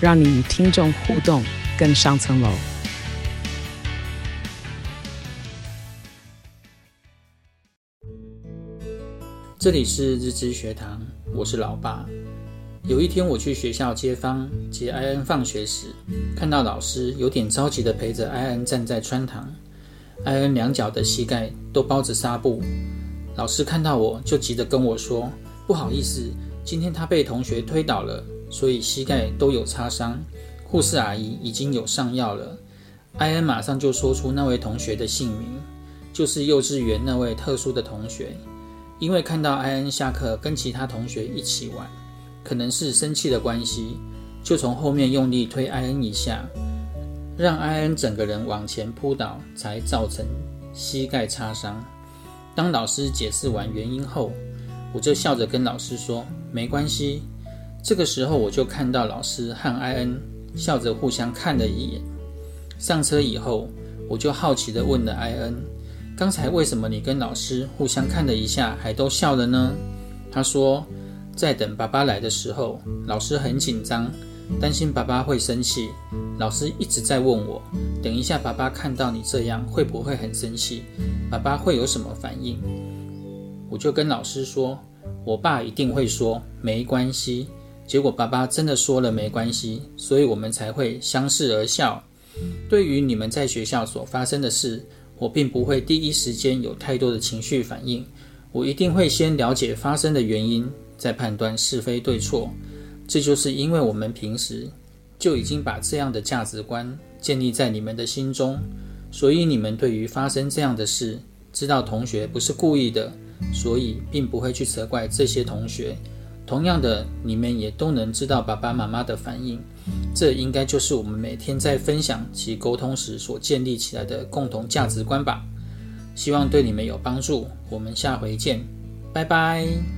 让你与听众互动更上层楼。这里是日知学堂，我是老爸。有一天我去学校接方接艾恩放学时，看到老师有点着急地陪着艾恩站在穿堂，艾恩两脚的膝盖都包着纱布。老师看到我就急着跟我说：“不好意思，今天他被同学推倒了，所以膝盖都有擦伤。护士阿姨已经有上药了。”艾恩马上就说出那位同学的姓名，就是幼稚园那位特殊的同学。因为看到艾恩下课跟其他同学一起玩。可能是生气的关系，就从后面用力推艾恩一下，让艾恩整个人往前扑倒，才造成膝盖擦伤。当老师解释完原因后，我就笑着跟老师说：“没关系。”这个时候，我就看到老师和艾恩笑着互相看了一眼。上车以后，我就好奇地问了艾恩：“刚才为什么你跟老师互相看了一下，还都笑了呢？”他说。在等爸爸来的时候，老师很紧张，担心爸爸会生气。老师一直在问我：“等一下，爸爸看到你这样，会不会很生气？爸爸会有什么反应？”我就跟老师说：“我爸一定会说没关系。”结果爸爸真的说了没关系，所以我们才会相视而笑。对于你们在学校所发生的事，我并不会第一时间有太多的情绪反应，我一定会先了解发生的原因。再判断是非对错，这就是因为我们平时就已经把这样的价值观建立在你们的心中，所以你们对于发生这样的事，知道同学不是故意的，所以并不会去责怪这些同学。同样的，你们也都能知道爸爸妈妈的反应，这应该就是我们每天在分享及沟通时所建立起来的共同价值观吧。希望对你们有帮助，我们下回见，拜拜。